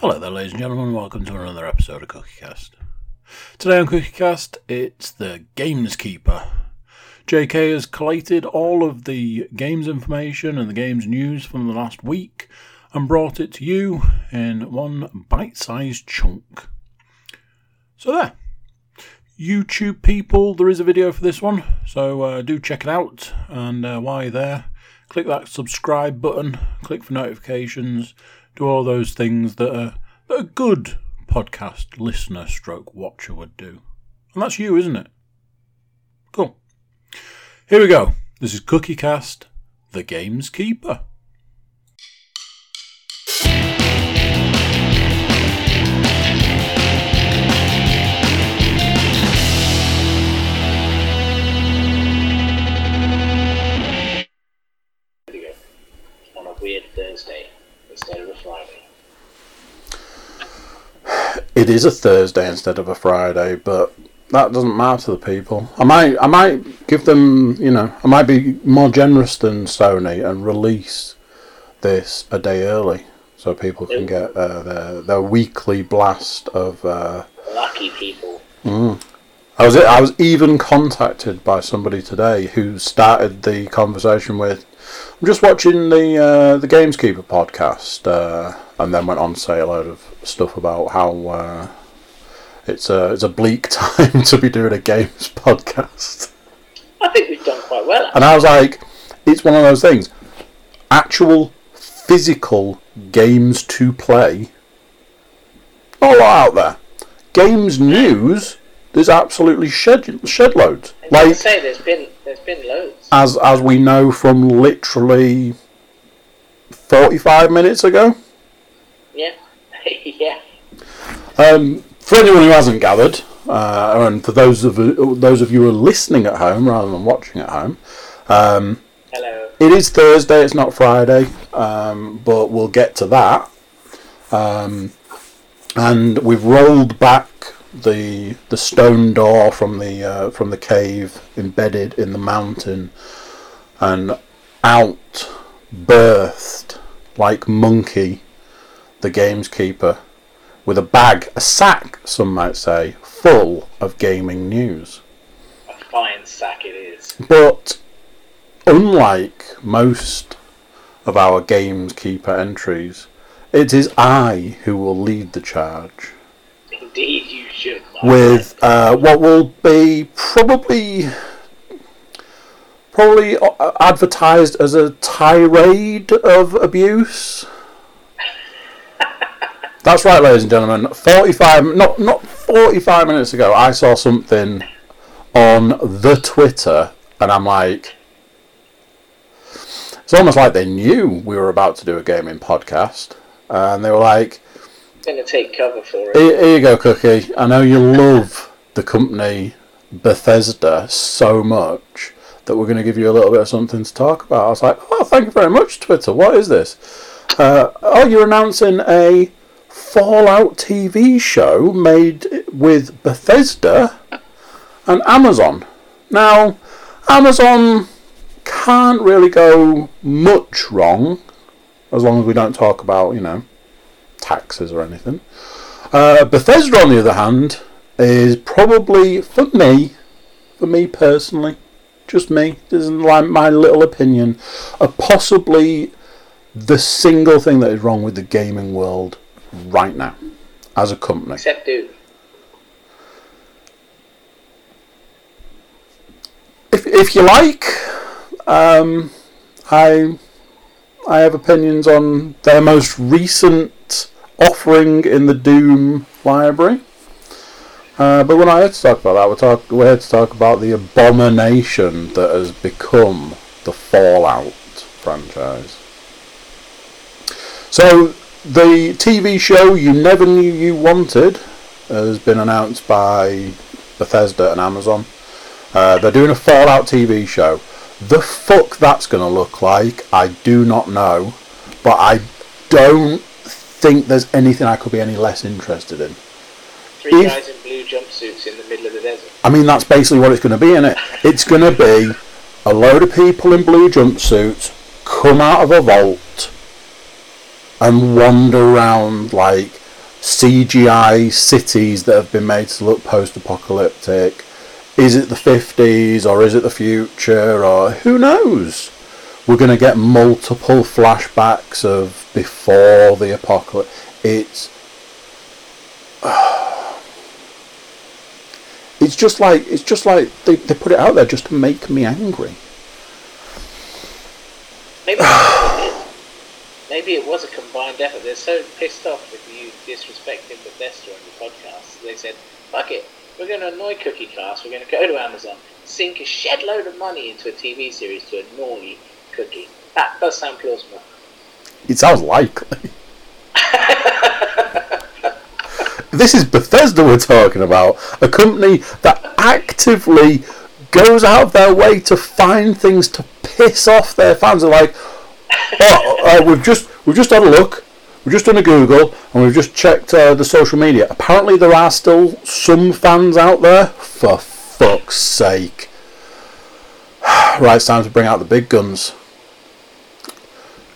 Hello there, ladies and gentlemen. Welcome to another episode of CookieCast. Today on CookieCast, it's the Gameskeeper. JK has collated all of the games information and the games news from the last week and brought it to you in one bite-sized chunk. So there. YouTube people, there is a video for this one, so uh, do check it out. And uh, while you're there, click that subscribe button, click for notifications, do all those things that a, that a good podcast listener stroke watcher would do. And that's you, isn't it? Cool. Here we go. This is CookieCast, the Game's Keeper. Instead of a Friday. It is a Thursday instead of a Friday, but that doesn't matter to the people. I might, I might give them, you know, I might be more generous than Sony and release this a day early, so people can get uh, their their weekly blast of. Uh, Lucky people. I was I was even contacted by somebody today who started the conversation with, "I'm just watching the uh, the Gameskeeper podcast," uh, and then went on to say a load of stuff about how uh, it's a it's a bleak time to be doing a games podcast. I think we've done quite well. And I was like, it's one of those things. Actual physical games to play. Not a lot out there. Games news. There's absolutely shed shed loads. And like, I Like say, there's been there's been loads. as as we know from literally forty five minutes ago. Yeah, yeah. Um, for anyone who hasn't gathered, uh, and for those of those of you who are listening at home rather than watching at home, um, Hello. It is Thursday, it's not Friday, um, but we'll get to that. Um, and we've rolled back the the stone door from the uh, from the cave embedded in the mountain, and out birthed like monkey, the gameskeeper, with a bag, a sack, some might say, full of gaming news. A fine sack it is. But unlike most of our Gameskeeper entries, it is I who will lead the charge Indeed, you should. my with uh, what will be probably probably uh, advertised as a tirade of abuse. That's right, ladies and gentlemen. Forty-five, not not forty-five minutes ago, I saw something on the Twitter, and I'm like, it's almost like they knew we were about to do a gaming podcast, and they were like, man. Gonna take cover for it. here, here you go, Cookie. I know you love the company Bethesda so much that we're going to give you a little bit of something to talk about. I was like, oh, thank you very much, Twitter. What is this? Uh, oh, you're announcing a Fallout TV show made with Bethesda and Amazon. Now, Amazon can't really go much wrong as long as we don't talk about, you know, taxes or anything. Uh, Bethesda, on the other hand, is probably for me, for me personally, just me. This is like my little opinion, are possibly the single thing that is wrong with the gaming world right now, as a company. Except dude. If if you like, um, I I have opinions on their most recent offering in the Doom library. Uh, but we're not here to talk about that. We're, talk, we're here to talk about the abomination that has become the Fallout franchise. So, the TV show you never knew you wanted has been announced by Bethesda and Amazon. Uh, they're doing a Fallout TV show. The fuck that's going to look like, I do not know. But I don't think there's anything I could be any less interested in. Three If- guys in blue jumpsuits in the middle of the desert. I mean, that's basically what it's going to be, is it? It's going to be a load of people in blue jumpsuits come out of a vault and wander around like CGI cities that have been made to look post-apocalyptic. Is it the 50s or is it the future or who knows? We're going to get multiple flashbacks of before the apocalypse. It's it's just like it's just like they, they put it out there just to make me angry. Maybe. Maybe it was a combined effort. They're so pissed off with you disrespecting Bethesda on the podcast. They said, "Fuck it, we're going to annoy Cookie Cast. We're going to go to Amazon, sink a shed load of money into a TV series to annoy Cookie." That does sound plausible. It sounds likely. this is Bethesda we're talking about, a company that actively goes out of their way to find things to piss off their fans. They're like, oh, uh, we've just we've just had a look, we've just done a Google, and we've just checked uh, the social media. Apparently, there are still some fans out there. For fuck's sake! right, it's time to bring out the big guns.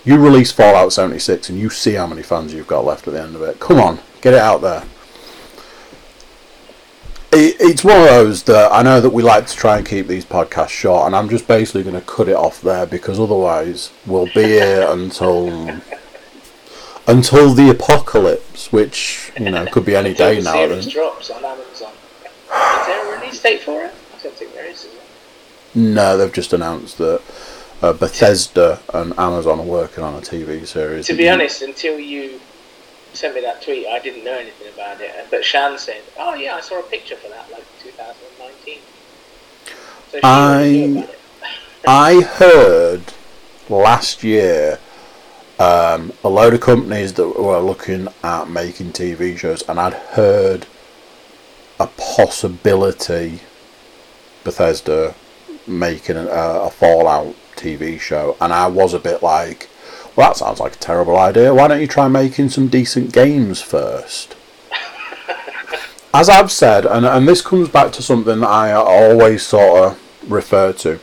You release Fallout 76 and you see how many fans you've got left at the end of it. Come on, get it out there. It, it's one of those that I know that we like to try and keep these podcasts short, and I'm just basically going to cut it off there because otherwise we'll be here until until the apocalypse, which you know could be any day the now. series drops on Amazon. Is there a release date for it? I don't think there is. is there? No, they've just announced that uh, Bethesda and Amazon are working on a TV series. To be honest, until you sent me that tweet, I didn't know anything about it. But Shan said, "Oh yeah, I saw a picture for that, like 2019." So I-. I heard last year um, a load of companies that were looking at making TV shows, and I'd heard a possibility Bethesda making a, a Fallout TV show, and I was a bit like, well, that sounds like a terrible idea. Why don't you try making some decent games first? As I've said, and, and this comes back to something that I always sort of refer to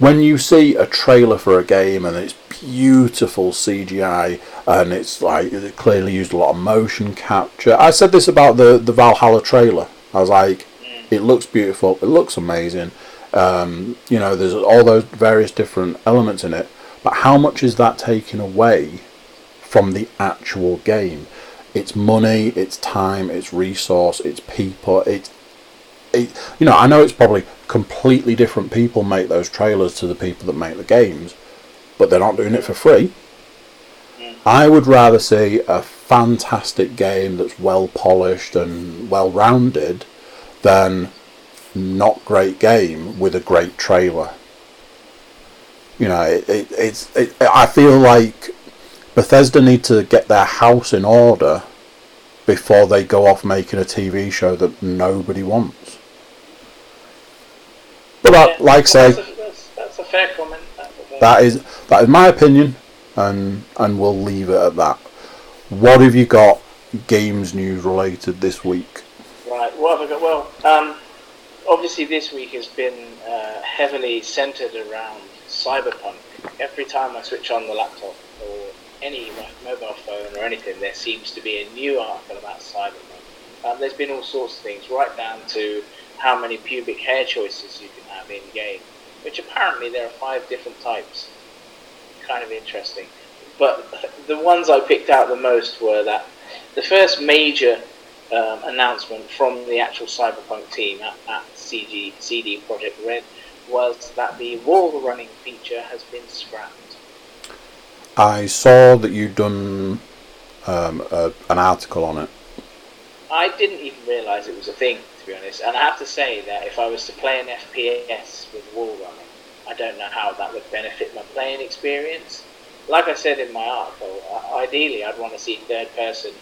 when you see a trailer for a game and it's beautiful CGI and it's like it clearly used a lot of motion capture. I said this about the the Valhalla trailer. I was like, mm. it looks beautiful, it looks amazing. Um, you know, there's all those various different elements in it, but how much is that taken away from the actual game? It's money, it's time, it's resource, it's people, it's it, you know, I know it's probably completely different people make those trailers to the people that make the games, but they're not doing it for free. I would rather see a fantastic game that's well polished and well rounded than not great game with a great trailer. You know, it, it, it's. It, I feel like Bethesda need to get their house in order before they go off making a TV show that nobody wants. But Yeah, that, like I say, that's a, that's, that's a fair comment. That's a fair that is that is my opinion, and and we'll leave it at that. What have you got games news related this week? Right, what have I got? Well, um, obviously this week has been uh, heavily centered around cyberpunk. Every time I switch on the laptop or any mobile phone or anything, there seems to be a new article about cyberpunk. Um, there's been all sorts of things, right down to how many pubic hair choices you can have in game, which apparently there are five different types. Kind of interesting. But the ones I picked out the most were that the first major um, announcement from the actual Cyberpunk team at, at CG CD Projekt Red was that the wall running feature has been scrapped. I saw that you'd done um, a, an article on it. I didn't even realise it was a thing, to be honest. And I have to say that if I was to play an FPS with wall running, I don't know how that would benefit my playing experience. Like I said in my article, ideally I'd want to see third person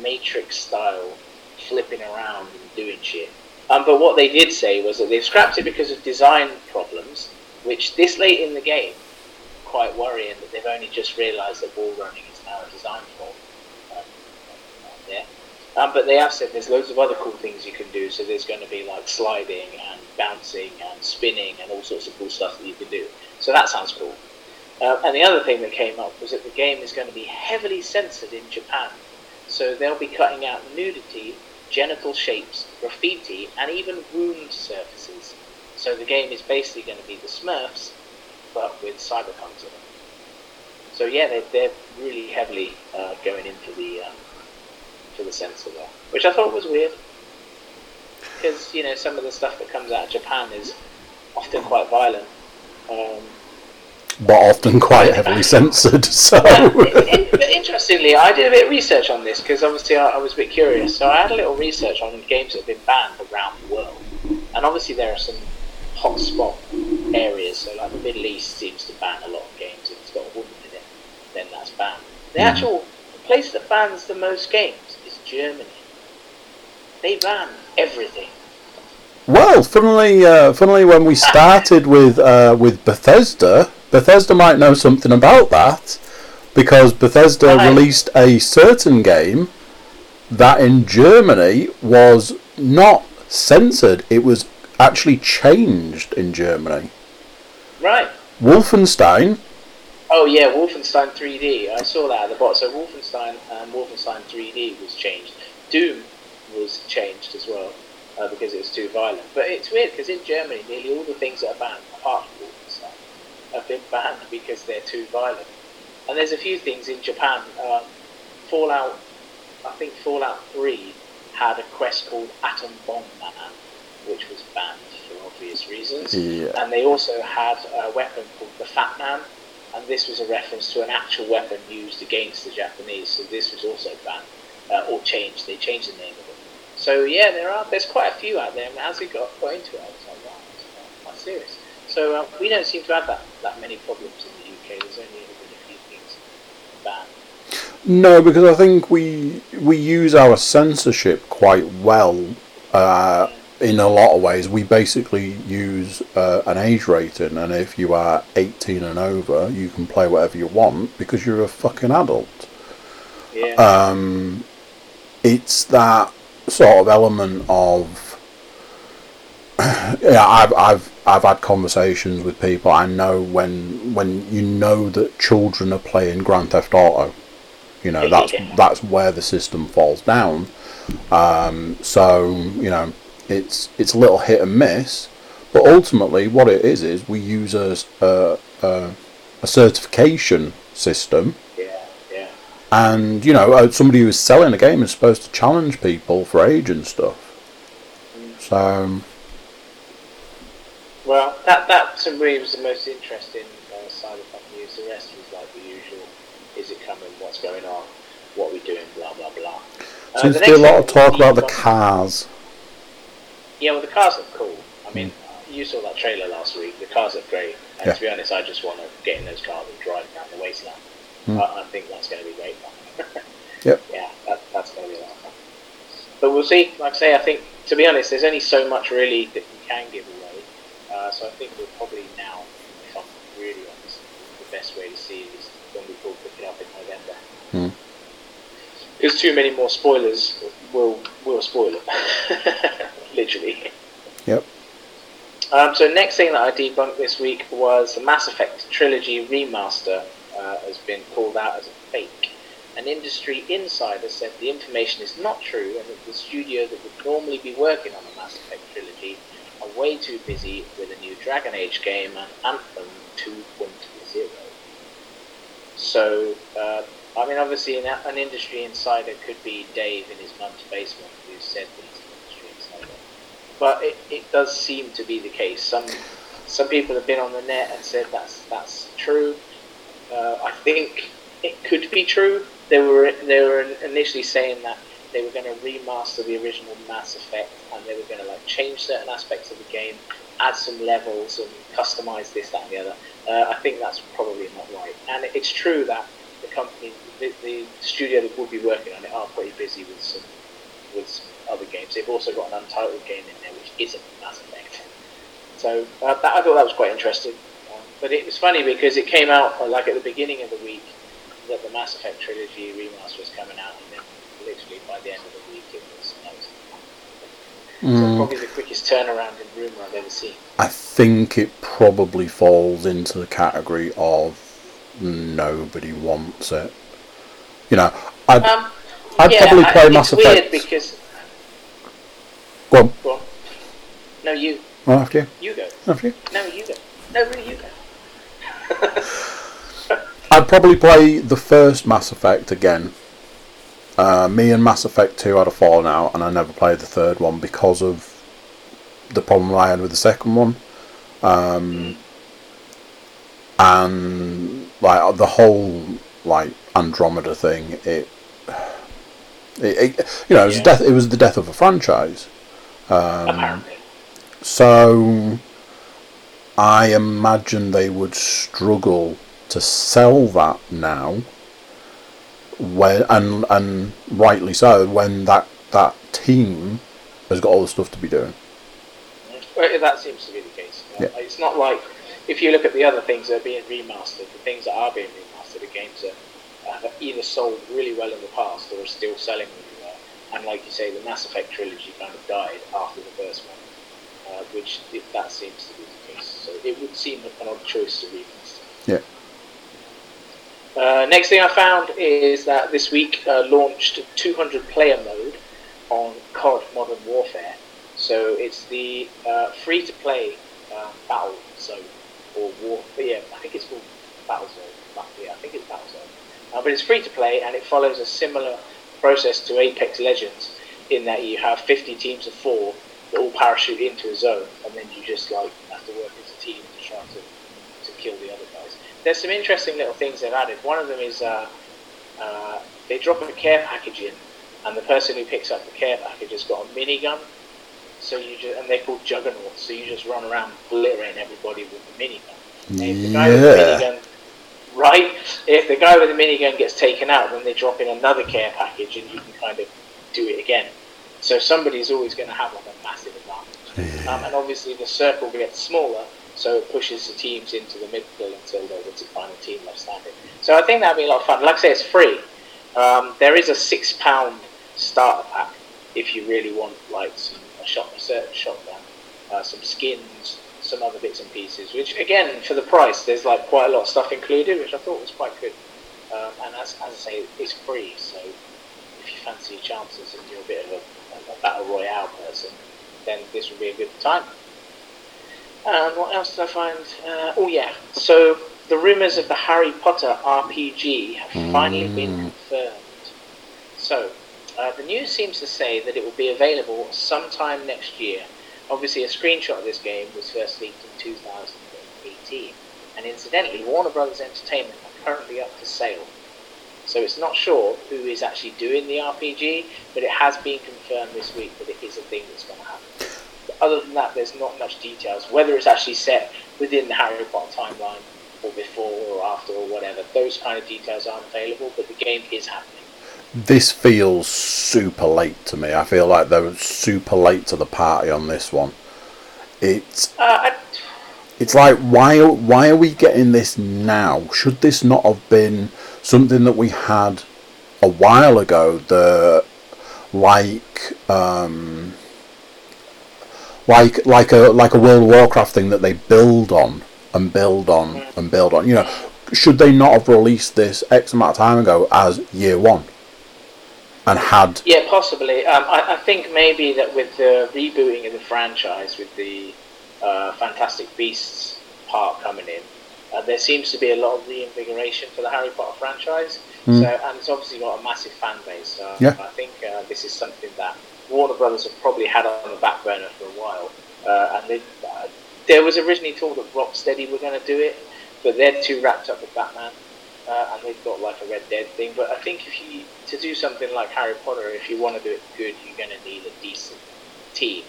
Matrix style flipping around and doing shit. Um, but what they did say was that they've scrapped it because of design problems, which this late in the game, quite worrying that they've only just realised that wall running is now a design flaw. Um. Um, but they have said there's loads of other cool things you can do. So there's going to be like sliding and bouncing and spinning and all sorts of cool stuff that you can do. So that sounds cool. Um, and the other thing that came up was that the game is going to be heavily censored in Japan. So they'll be cutting out nudity, genital shapes, graffiti, and even wound surfaces. So the game is basically going to be the Smurfs, but with cyberpunks in it. So yeah, they're, they're really heavily uh, going into the um, for the censor there, which I thought was weird because you know some of the stuff that comes out of Japan is often quite violent. Um, but often quite heavily censored. So, in, but interestingly, I did a bit of research on this because obviously I, I, was a bit curious. So I had a little research on games that have been banned around the world, and obviously there are some hotspot areas. So like the Middle East seems to ban a lot of games. If it's got a woman in it, then that's banned. The mm. actual place that bans the most games is Germany. They ban everything. Well, funnily, uh, funnily, when we started with uh, with Bethesda, Bethesda might know something about that because Bethesda released a certain game that in Germany was not censored; it was actually changed in Germany. Right. Wolfenstein. Oh yeah, Wolfenstein 3D. I saw that at the bottom. So Wolfenstein, um, Wolfenstein 3D was changed. Doom was changed as well uh, because it was too violent. But it's weird because in Germany, nearly all the things that are banned, apart from Have been banned because they're too violent. And there's a few things in Japan. Um, Fallout, I think Fallout 3 had a quest called Atom Bomb Man, which was banned for obvious reasons. Yeah. And they also had a weapon called the Fat Man, and this was a reference to an actual weapon used against the Japanese. So this was also banned uh, or changed. They changed the name of it. So yeah, there are there's quite a few out there. And as we got, got into it, I was like, wow, that's quite serious. So uh, we don't seem to have that, that many problems in the UK. There's only been a few things banned. No, because I think we we use our censorship quite well. Uh, in a lot of ways, we basically use uh, an age rating, and if you are 18 and over, you can play whatever you want because you're a fucking adult. Yeah. Um, it's that sort of element of yeah, I've I've I've had conversations with people. I know when when you know that children are playing Grand Theft Auto, you know that's that's where the system falls down. Um, so you know it's it's a little hit and miss, but ultimately what it is is we use a a, a, a certification system and you know, uh, somebody who's selling a game is supposed to challenge people for age and stuff. So. Well, that that to me was the most interesting uh, side of that news. The rest was like the usual: is it coming? What's going on? What are we doing? Blah blah blah. Uh, Seems to be a lot of talk about the cars. Yeah, well, the cars look cool. I mean, mm. you saw that trailer last week. The cars look great. And yeah. to be honest, I just want to get in those cars and drive down the wasteland. Mm. I, I, think that's going to be great yep. Yeah, that, that's going to be a lot of fun. But we'll see. Like I say, I think, to be honest, there's only so much really that you can give away. Uh, so I think we're probably now, if I'm really honest, the best way to see it is when we pull pick it up in November. Mm. Because too many more spoilers will will spoil it, literally. Yep. Um, so next thing that I debunked this week was the Mass Effect trilogy remaster uh, has been called out as a fake. An industry insider said the information is not true and that the studio that would normally be working on the Mass Effect trilogy way too busy with a new Dragon Age game and Anthem 2.0. So, uh, I mean, obviously, an, an, industry insider could be Dave in his mum's basement who said that he's an industry insider. But it, it does seem to be the case. Some some people have been on the net and said that's that's true. Uh, I think it could be true. They were they were initially saying that they were going to remaster the original Mass Effect and they were going to like change certain aspects of the game, add some levels and customize this, that, and the other. Uh, I think that's probably not right. And it's true that the company, the, the, studio that would be working on it, are pretty busy with some with some other games. They've also got an untitled game in there which isn't Mass Effect. So uh, that, I thought that was quite interesting. But it was funny because it came out like at the beginning of the week that the Mass Effect trilogy remaster was coming out, and then literally by the end of the week it was announced. Mm. So probably the quickest turnaround in rumor I've ever seen. I think it probably falls into the category of nobody wants it. You know, I. Um, I'd yeah, probably I- play it's Mass weird Effect. because Go on. go on. No, you, Oh, after you. you go. After you. No, you go. No, really, you go. I'd probably play the first Mass Effect again. Uh, me and Mass Effect 2 had a falling out, and I never played the third one because of the problem I had with the second one. Um, and like the whole like Andromeda thing, it, it, it you know, it was Yeah. death. It was the death of a franchise. Um, Apparently. so I imagine they would struggle to sell that now. When and and rightly so when that that team has got all the stuff to be doing. Well, that seems to be the case. Yeah. It's not like if you look at the other things that are being remastered, the things that are being remastered are games that uh, have either sold really well in the past or are still selling really well. And like you say, the Mass Effect trilogy kind of died after the first one, uh, which that seems to be the case. So it would seem like an odd choice to remaster. Yeah. Uh, next thing I found is that this week uh, launched 200 player mode on COD Modern Warfare. So it's the uh, free to play um, battle zone or war. Yeah, I think it's called battle zone. Yeah, I think it's battle zone. Uh, but it's free to play and it follows a similar process to Apex Legends in that you have 50 teams of four that all parachute into a zone and then you just like have to work as a team to try to, to kill the other. There's some interesting little things they've added. One of them is uh, uh, they drop a care package in, and the person who picks up the care package has got a minigun. So you just, and they're called juggernauts. So you just run around obliterating everybody with the minigun. And if the guy with the Yeah. minigun, right? If the guy with the minigun gets taken out, then they drop in another care package, and you can kind of do it again. So somebody's always going to have like a massive advantage. Um, and obviously the circle gets smaller, so it pushes the teams into the middle until there's a final team left standing. So I think that'd be a lot of fun. Like I say, it's free. Um, there is a six pound starter pack if you really want like some a shot a certain shotgun, uh, some skins, some other bits and pieces. Which again, for the price, there's like quite a lot of stuff included, which I thought was quite good. Um, and as, as I say, it's free, so if you fancy your chances and you're a bit of a, a battle royale person, then this would be a good time. And what else did I find? Uh, oh yeah, so the rumours of the Harry Potter RPG have finally been confirmed. So uh, the news seems to say that it will be available sometime next year. Obviously, a screenshot of this game was first leaked in 2018, and incidentally, Warner Brothers Entertainment are currently up for sale. So it's not sure who is actually doing the RPG, but it has been confirmed this week that it is a thing that's going to happen. Other than that, there's not much details. Whether it's actually set within the Harry Potter timeline, or before, or after, or whatever, those kind of details aren't available. But the game is happening. This feels super late to me. I feel like they were super late to the party on this one. It's Uh, I, it's like why why are we getting this now? Should this not have been something that we had a while ago? The like um, like like a like a World of Warcraft thing that they build on and build on and build on. You know, should they not have released this X amount of time ago as year one and had Yeah, possibly. Um, I, I think maybe that with the rebooting of the franchise, with the uh, Fantastic Beasts part coming in, uh, there seems to be a lot of reinvigoration for the Harry Potter franchise. So, and it's obviously got a massive fan base. So Yeah. I think uh, this is something that Warner Brothers have probably had on the back burner for a while. Uh, and they, uh, there was originally talk that Rocksteady were going to do it, but they're too wrapped up with Batman uh, and they've got like a Red Dead thing. But I think if you to do something like Harry Potter, if you want to do it good, you're going to need a decent team.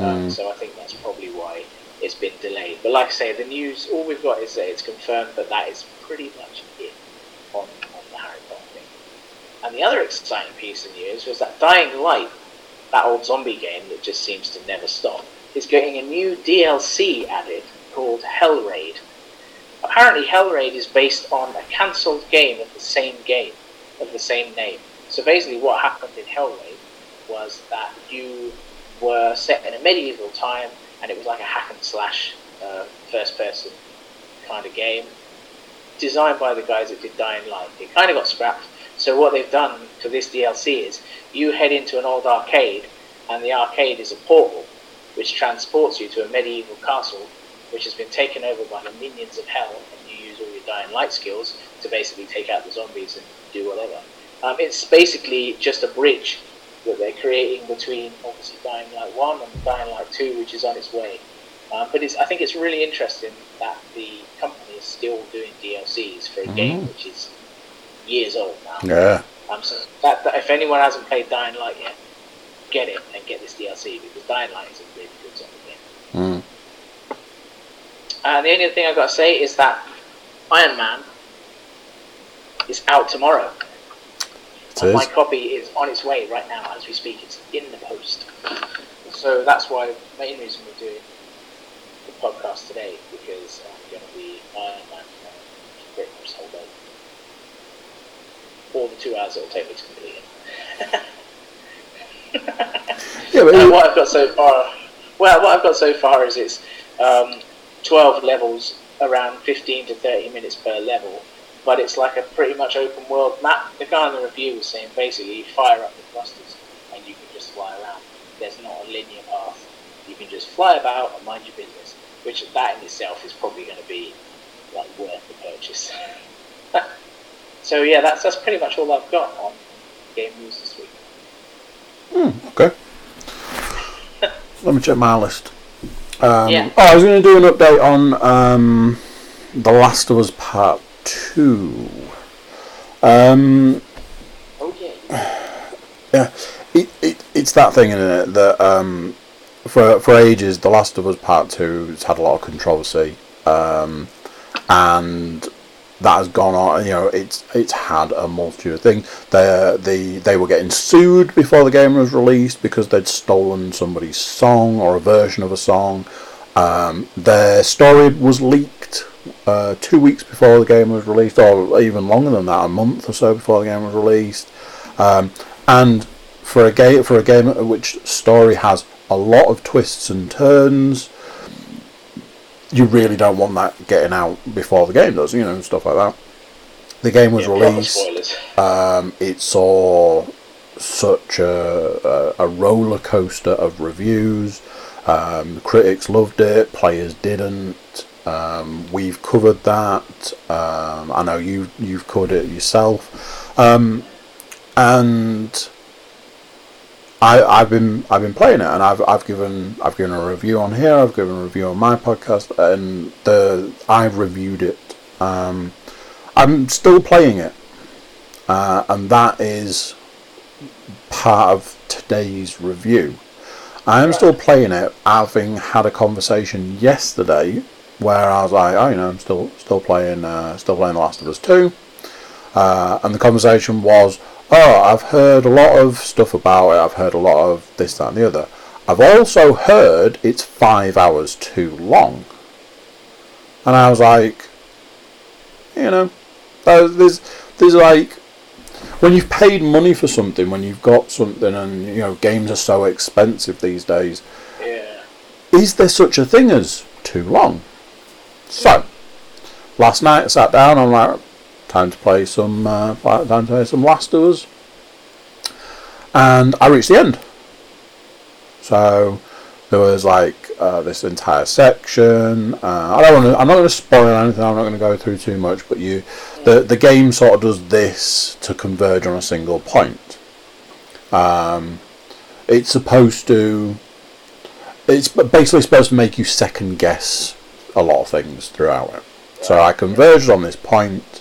Um, Mm. so I think that's probably why it's been delayed. But like I say, the news all we've got is that it's confirmed, but that is pretty much it on, on the Harry Potter thing. And the other exciting piece of news was that Dying Light, that old zombie game that just seems to never stop, is getting a new DLC added called Hellraid. Apparently, Hellraid is based on a cancelled game of the same game, of the same name. So basically, what happened in Hellraid was that you were set in a medieval time, and it was like a hack and slash, uh, first person kind of game, designed by the guys that did Dying Light. It kind of got scrapped, So what they've done for this DLC is you head into an old arcade, and the arcade is a portal which transports you to a medieval castle which has been taken over by the minions of hell, and you use all your dying light skills to basically take out the zombies and do whatever. Um, it's basically just a bridge that they're creating between obviously Dying Light 1 and Dying Light 2, which is on its way. Um, but it's, I think it's really interesting that the company is still doing DLCs for a Mm. game which is years old now. Yeah. Um, so that, that if anyone hasn't played Dying Light yet, get it and get this DLC because Dying Light is a really good zombie game. Mm. And the only other thing I've got to say is that Iron Man is out tomorrow. My copy is on its way right now as we speak. It's in the post. So that's why the main reason we're doing the podcast today because I'm going to be Iron Man uh, pretty much the whole day. Or the two hours it'll take me to complete it. Yeah, but what I've got so far, well, what I've got so far is it's um, 12 levels, around 15 to 30 minutes per level, but it's like a pretty much open world map. The guy in the review was saying basically you fire up the thrusters and you can just fly around. There's not a linear path. You can just fly about and mind your business, which that in itself is probably going to be like worth the purchase. so yeah, that's that's pretty much all I've got on game news this week. Hmm, okay. Let me check my list. Um, Yeah. Oh, I was going to do an update on um, The Last of Us Part 2. Um, Oh yeah. yeah, it, it, it's that thing, isn't it? That um, for, for ages, The Last of Us Part 2 has had a lot of controversy. Um, and that has gone on. You know, it's it's had a multitude of things. They they they were getting sued before the game was released because they'd stolen somebody's song or a version of a song. Um, their story was leaked uh, two weeks before the game was released, or even longer than that, a month or so before the game was released. Um, and for a game for a game which story has a lot of twists and turns, you really don't want that getting out before the game does, you know, and stuff like that. The game was Yeah, released. Um, it saw such a, a, a roller coaster of reviews. Um, critics loved it, players didn't. Um, we've covered that. Um, I know you you've covered it yourself, um, and I, I've been I've been playing it, and I've I've given I've given a review on here. I've given a review on my podcast, and the I've reviewed it. Um, I'm still playing it, uh, and that is part of today's review. I am still playing it, having had a conversation yesterday where I was like, "Oh, you know, I'm still still playing, uh, still playing The Last of Us 2. Uh, and the conversation was, "Oh, I've heard a lot of stuff about it. I've heard a lot of this, that, and the other. I've also heard it's five hours too long." And I was like, you know, uh, there's there's like when you've paid money for something, when you've got something, and you know games are so expensive these days. Yeah. Is there such a thing as too long? So last night I sat down. I'm like, time to play some, uh, time to play some Last of Us, and I reached the end. So there was like uh, this entire section. Uh, I don't want to. I'm not going to spoil anything. I'm not going to go through too much. But you, the the game sort of does this to converge on a single point. Um, it's supposed to. It's basically supposed to make you second guess a lot of things throughout it. So I converged on this point,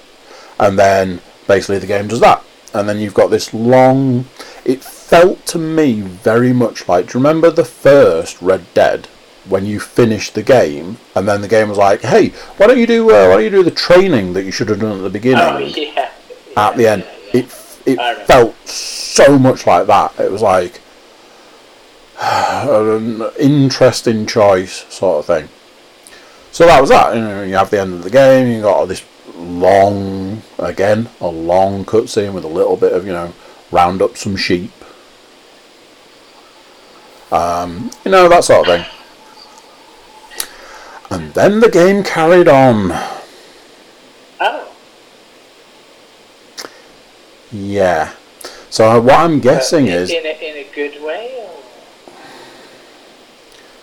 and then basically the game does that. And then you've got this long. It felt to me very much like. Do you remember the first Red Dead when you finished the game, and then the game was like, "Hey, why don't you do? Uh, why don't you do the training that you should have done at the beginning?" Oh yeah. at the end. Yeah, yeah. It it felt so much like that. It was like an interesting choice sort of thing. So that was that. You know, you have the end of the game. You got all this long, again, a long cutscene with a little bit of you know, round up some sheep. Um, you know that sort of thing. And then the game carried on. Oh. Yeah. So what I'm guessing in, is in a, in a good way, or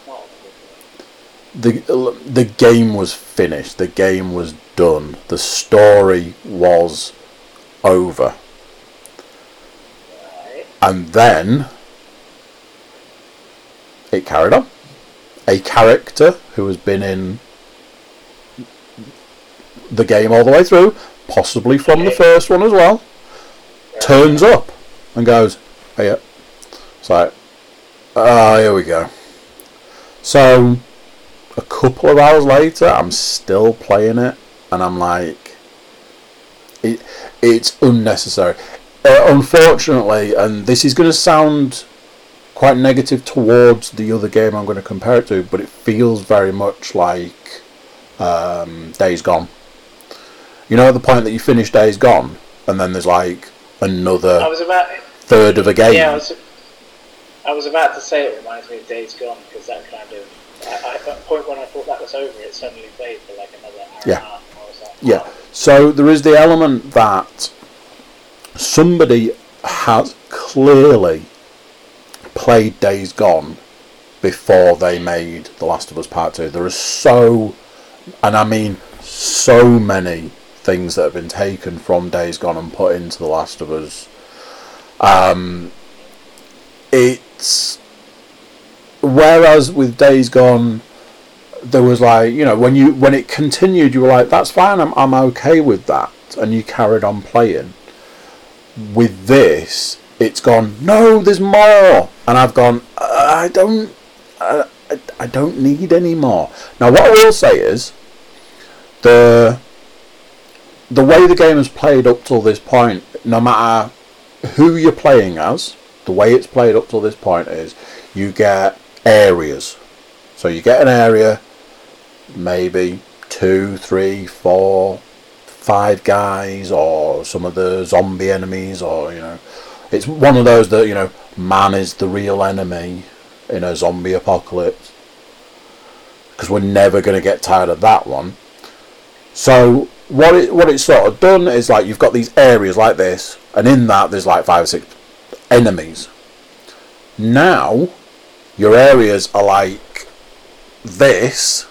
not? a good way? The the game was finished. The game was done. The story was over. And then it carried on. A character who has been in the game all the way through, possibly from the first one as well, turns up and goes, "Hey, yeah." It's like, ah, here we go. So, a couple of hours later, I'm still playing it, and I'm like, it, it's unnecessary. Uh, unfortunately, and this is going to sound quite negative towards the other game I'm going to compare it to, but it feels very much like um, Days Gone. You know, at the point that you finish Days Gone, and then there's like I another was about third of a game. yeah, I was, I was about to say it reminds me of Days Gone because that kind of I, at the point when I thought that was over, it suddenly played for like another hour Yeah. and a half. And like, Yeah. So there is the element that somebody has clearly played Days Gone before they made The Last of Us Part 2. There are so, and I mean so many things that have been taken from Days Gone and put into The Last of Us. Um, it's. Whereas with Days Gone, there was like you know when you when it continued you were like that's fine I'm I'm okay with that and you carried on playing. With this it's gone no there's more and I've gone uh, I don't I, I- I don't need any more. Now what I will say is the the way the game has played up till this point no matter who you're playing as the way it's played up till this point is you get areas so you get an area maybe two, three, four, five guys, or some of the zombie enemies, or you know, it's one of those that you know, man is the real enemy in a zombie apocalypse. Because we're never going to get tired of that one. So what it what it's sort of done is like you've got these areas like this, and in that there's like five or six enemies. Now your areas are like this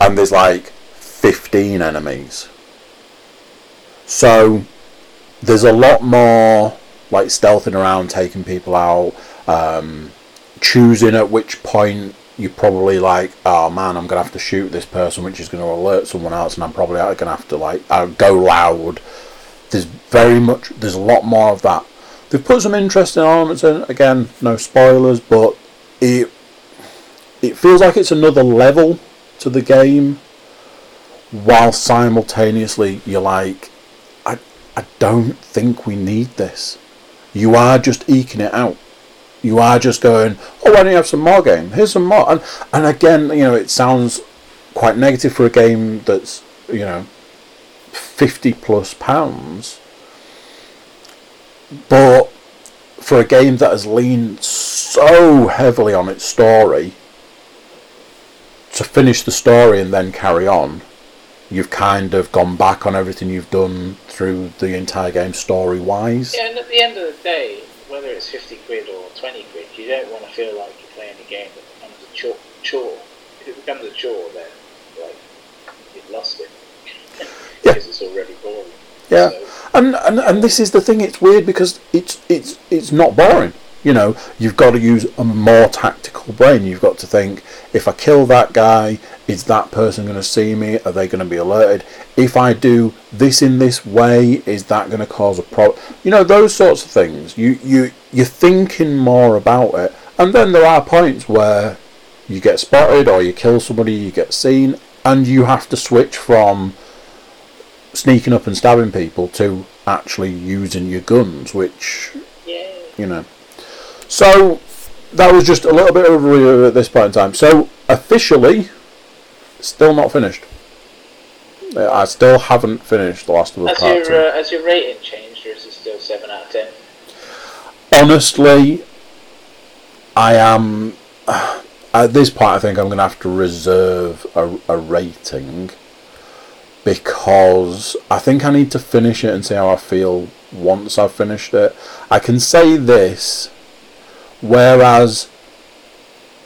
and there's like 15 enemies. So there's a lot more like stealthing around, taking people out, um, choosing at which point you're probably like, oh man, I'm gonna have to shoot this person, which is gonna alert someone else, and I'm probably gonna have to like uh, go loud. There's very much, there's a lot more of that. They've put some interesting elements in. Again, no spoilers, but it it feels like it's another level to the game while simultaneously you're like I I don't think we need this. You are just eking it out. You are just going, oh, why don't you have some more game? Here's some more. And, and again, you know, it sounds quite negative for a game that's, you know, 50 plus pounds. But for a game that has leaned so heavily on its story, to finish the story and then carry on, you've kind of gone back on everything you've done through the entire game story wise. Yeah, and at the end of the day, whether it's 50 quid or 20 quid, you don't want to feel like you're playing a game that becomes a chore. chore. If it becomes a chore, then like you've lost it Yeah. because it's already boring. Yeah. So, And, and and this is the thing. It's weird because it's it's it's not boring. You know, you've got to use a more tactical brain. You've got to think: if I kill that guy, is that person going to see me? Are they going to be alerted? If I do this in this way, is that going to cause a problem? You know, those sorts of things. You you you're thinking more about it, and then there are points where you get spotted or you kill somebody, you get seen, and you have to switch from sneaking up and stabbing people to actually using your guns, which yeah. you know. So that was just a little bit of a review at this point in time. So officially, still not finished. Uh, I still haven't finished The Last of the Part your Two. uh, has your rating changed, or is it still seven out of ten? Honestly, I am. At this point, I think I'm going to have to reserve a, a rating because I think I need to finish it and see how I feel once I've finished it. I can say this, whereas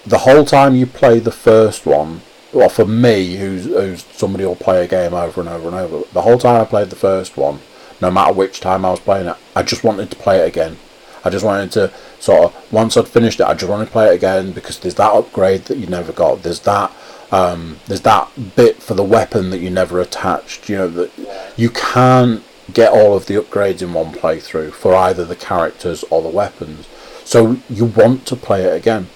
the whole time you play the first one, well, for me, who's who's somebody will play a game over and over and over, the whole time I played the first one, no matter which time I was playing it, I just wanted to play it again. I just wanted to sort of once I'd finished it, I just wanted to play it again because there's that upgrade that you never got. There's that um, there's that bit for the weapon that you never attached. You know that you can't get all of the upgrades in one playthrough for either the characters or the weapons. So you want to play it again.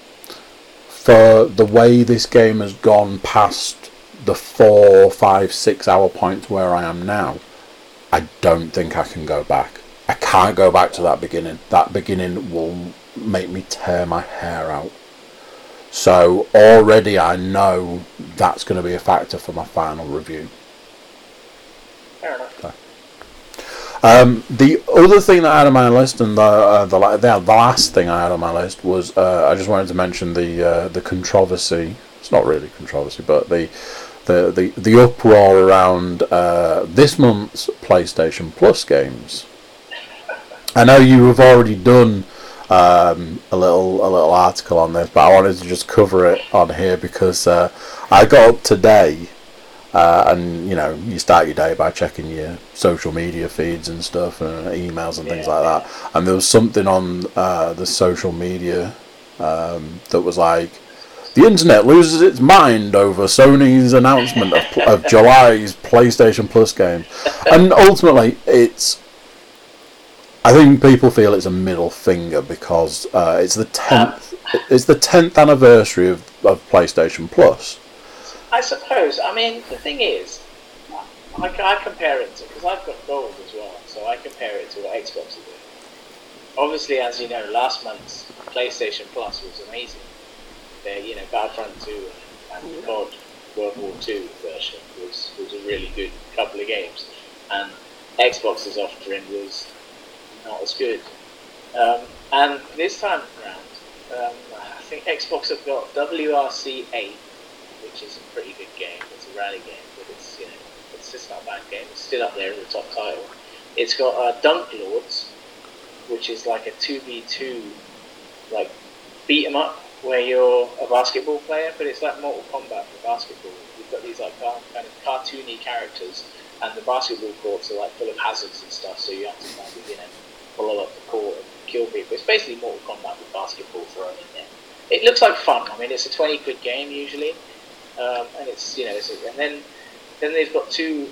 For the way this game has gone past the four, five, six hour point where I am now, I don't think I can go back. I can't go back to that beginning. That beginning will make me tear my hair out. So already I know that's going to be a factor for my final review. Fair enough. Um, the other thing that I had on my list, and the uh, the, the the last thing I had on my list was uh, I just wanted to mention the uh, the controversy. It's not really controversy, but the the the, the uproar around uh, this month's PlayStation Plus games. I know you have already done um, a little a little article on this, but I wanted to just cover it on here because uh, I got up today, uh, and you know you start your day by checking your social media feeds and stuff, and emails and things Yeah. like that. And there was something on uh, the social media um, that was like. The internet loses its mind over Sony's announcement of, of July's PlayStation Plus game, and ultimately, it's I think people feel it's a middle finger because uh, it's the tenth. It's the tenth anniversary of, of PlayStation Plus. I suppose. I mean, the thing is, I, I compare it to because I've got gold as well, so I compare it to what Xbox are doing. Obviously, as you know, last month's PlayStation Plus was amazing. Their, you know, Battlefront 2 and, and COD World War 2 version was was a really good couple of games, and Xbox's offering was not as good. Um, and this time around, um, I think Xbox have got WRC 8 which is a pretty good game. It's a rally game, but it's you know it's just not a bad game. It's still up there in the top title. It's got uh, Dunk Lords, which is like a two v two, like beat 'em up where you're a basketball player, but it's like Mortal Kombat for basketball. You've got these like kind of cartoony characters, and the basketball courts are like full of hazards and stuff. So you have to kind of you know follow up the court and kill people. It's basically Mortal Kombat with basketball thrown in there. It looks like fun. I mean, it's a twenty quid game usually um, and it's you know, it's a, and then then they've got two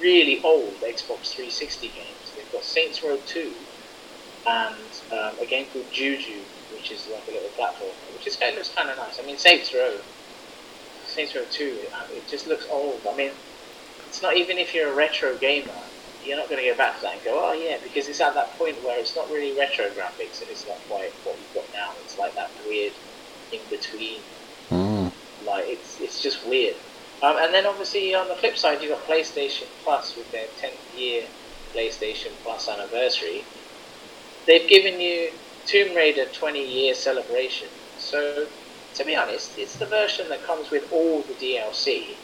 really old Xbox 360 games. They've got Saints Row 2 and um, a game called Juju, which is like a little platform, which is looks kind of nice. I mean, Saints Row, Saints Row 2, it, it just looks old. I mean, it's not even if you're a retro gamer, you're not going to go back to that and go, oh yeah, because it's at that point where it's not really retro graphics and it's not quite what you've got now. It's like that weird in between Mm. like it's it's just weird. Um, and then obviously on the flip side, you've got PlayStation Plus with their 10th year PlayStation Plus anniversary. They've given you Tomb Raider 20 year celebration. So to be honest, it's the version that comes with all the DLC.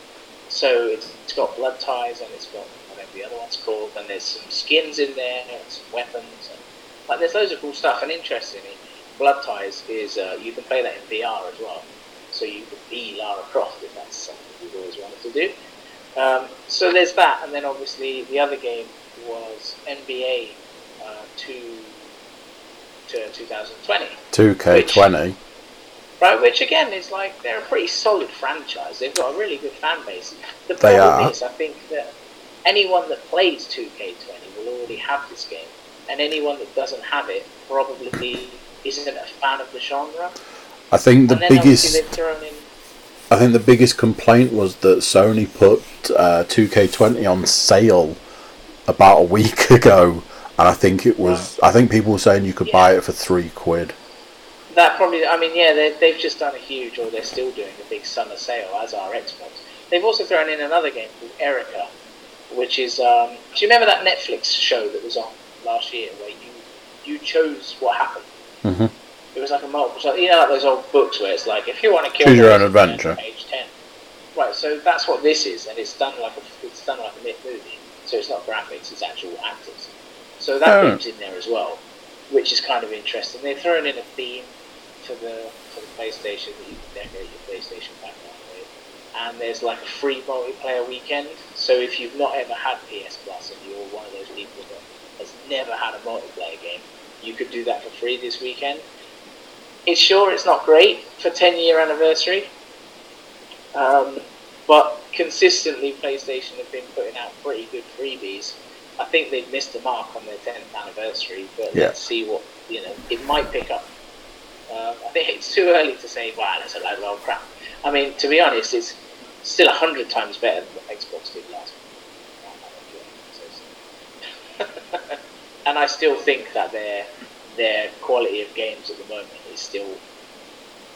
So it's, it's got blood ties and it's got the other one's called, and there's some skins in there and some weapons and like there's loads of cool stuff. And interestingly, blood ties is uh, you can play that in VR as well so you could be Lara Croft if that's something you've always wanted to do. Um, so there's that, and then obviously the other game was NBA uh, to, to 2020, 2K20. right? Which again is like they're a pretty solid franchise. They've got a really good fan base. The They problem are. is, I think that anyone that plays 2K20 will already have this game, and anyone that doesn't have it probably isn't a fan of the genre. I think the and then obviously biggest. they've thrown in I think the biggest complaint was that Sony put uh, 2K20 on sale about a week ago, and I think it was. I think people were saying you could buy it for three quid. That probably, I mean, yeah, they, they've just done a huge, or they're still doing a big summer sale, as are Xbox. They've also thrown in another game called Erica, which is, um, do you remember that Netflix show that was on last year where you you chose what happened? Mhm. It was like a multiple, so, you know, like those old books where it's like, if you want to kill Choose your own adventure. Age 10. right. So that's what this is, and it's done like a it's done like a mid movie. So it's not graphics; it's actual actors. So that Oh. game's in there as well, which is kind of interesting. They've thrown in a theme for the for the PlayStation that you can decorate your PlayStation background with, and there's like a free multiplayer weekend. So if you've not ever had PS Plus and you're one of those people that has never had a multiplayer game, you could do that for free this weekend. It's sure it's not great for 10 year anniversary, um, but consistently PlayStation have been putting out pretty good freebies. I think they've missed the mark on their 10th anniversary, but Yeah. let's see what you know. It might pick up. Um, I think it's too early to say, "Wow, that's a load of old crap." I mean, to be honest, it's still a hundred times better than what Xbox did last. and I still think that their their quality of games at the moment is still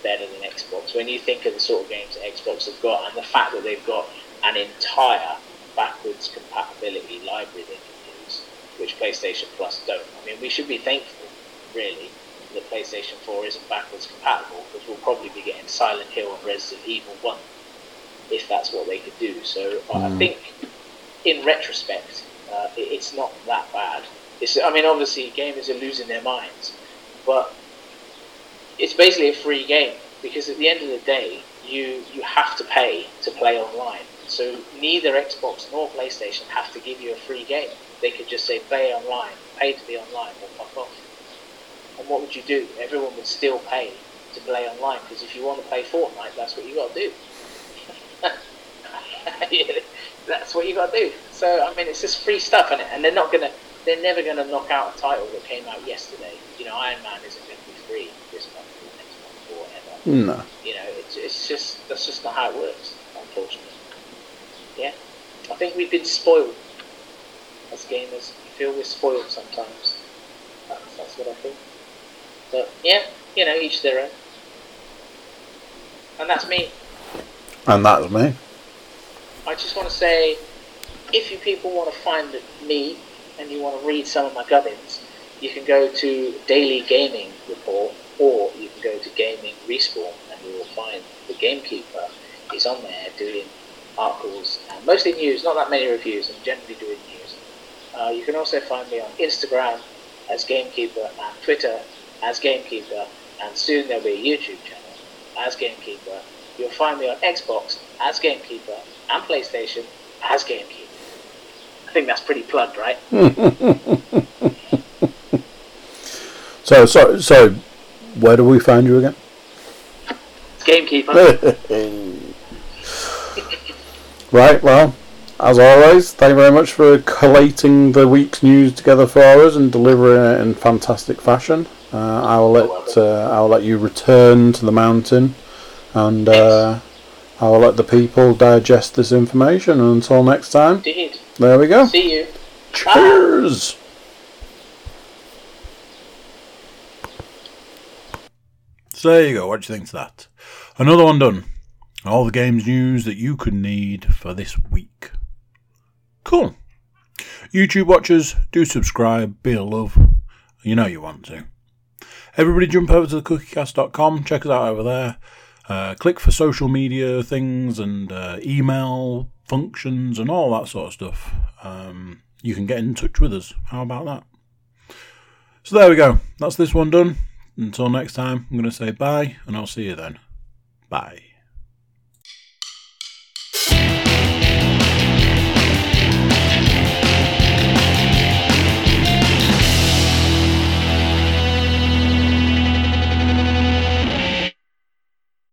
better than Xbox. When you think of the sort of games that Xbox have got, and the fact that they've got an entire backwards compatibility library they can use, which PlayStation Plus don't. I mean, we should be thankful, really, that PlayStation 4 isn't backwards compatible, because we'll probably be getting Silent Hill and Resident Evil 1 if that's what they could do. So I I Mm. think, in retrospect, uh, it, it's not that bad. It's, I mean, obviously, gamers are losing their minds, but it's basically a free game because at the end of the day, you you have to pay to play online. So neither Xbox nor PlayStation have to give you a free game. They could just say play online, pay to be online, or fuck off. And what would you do? Everyone would still pay to play online because if you want to play Fortnite, that's what you got to do. that's what you got to do. So I mean, it's just free stuff, and and they're not gonna, they're never gonna knock out a title that came out yesterday. You know, Iron Man isn't going to be free this month or next month or whatever. No. You know, it's, it's just that's just not how it works, unfortunately. Yeah, I think we've been spoiled as gamers. I feel we're spoiled sometimes. That's, that's what I think. But yeah, you know, each their own. And that's me. And that's me. I just want to say, if you people want to find me and you want to read some of my gubbins, you can go to Daily Gaming Report or you can go to Gaming Respawn and you will find the Gamekeeper is on there doing articles and mostly news, not that many reviews, and generally doing news. Uh, you can also find me on Instagram as Gamekeeper and Twitter as Gamekeeper, and soon there'll be a YouTube channel as Gamekeeper. You'll find me on Xbox as Gamekeeper and PlayStation as Gamekeeper. I think that's pretty plugged, right? So, so, so, where do we find you again? Gamekeeper. right, well, as always, thank you very much for collating the week's news together for us and delivering it in fantastic fashion. Uh, I will let uh, I will let you return to the mountain, and uh, I will let the people digest this information. And until next time, Indeed. there we go. See you. Cheers. So there you go. What do you think to that? Another one done. All the games news that you could need for this week. Cool. YouTube watchers, do subscribe, be a love. You know you want to. Everybody jump over to thecookiecast.com, check us out over there. Uh, click for social media things and uh, email functions and all that sort of stuff. Um, you can get in touch with us. How about that? So there we go. That's this one done. Until next time, I'm going to say bye, and I'll see you then. Bye.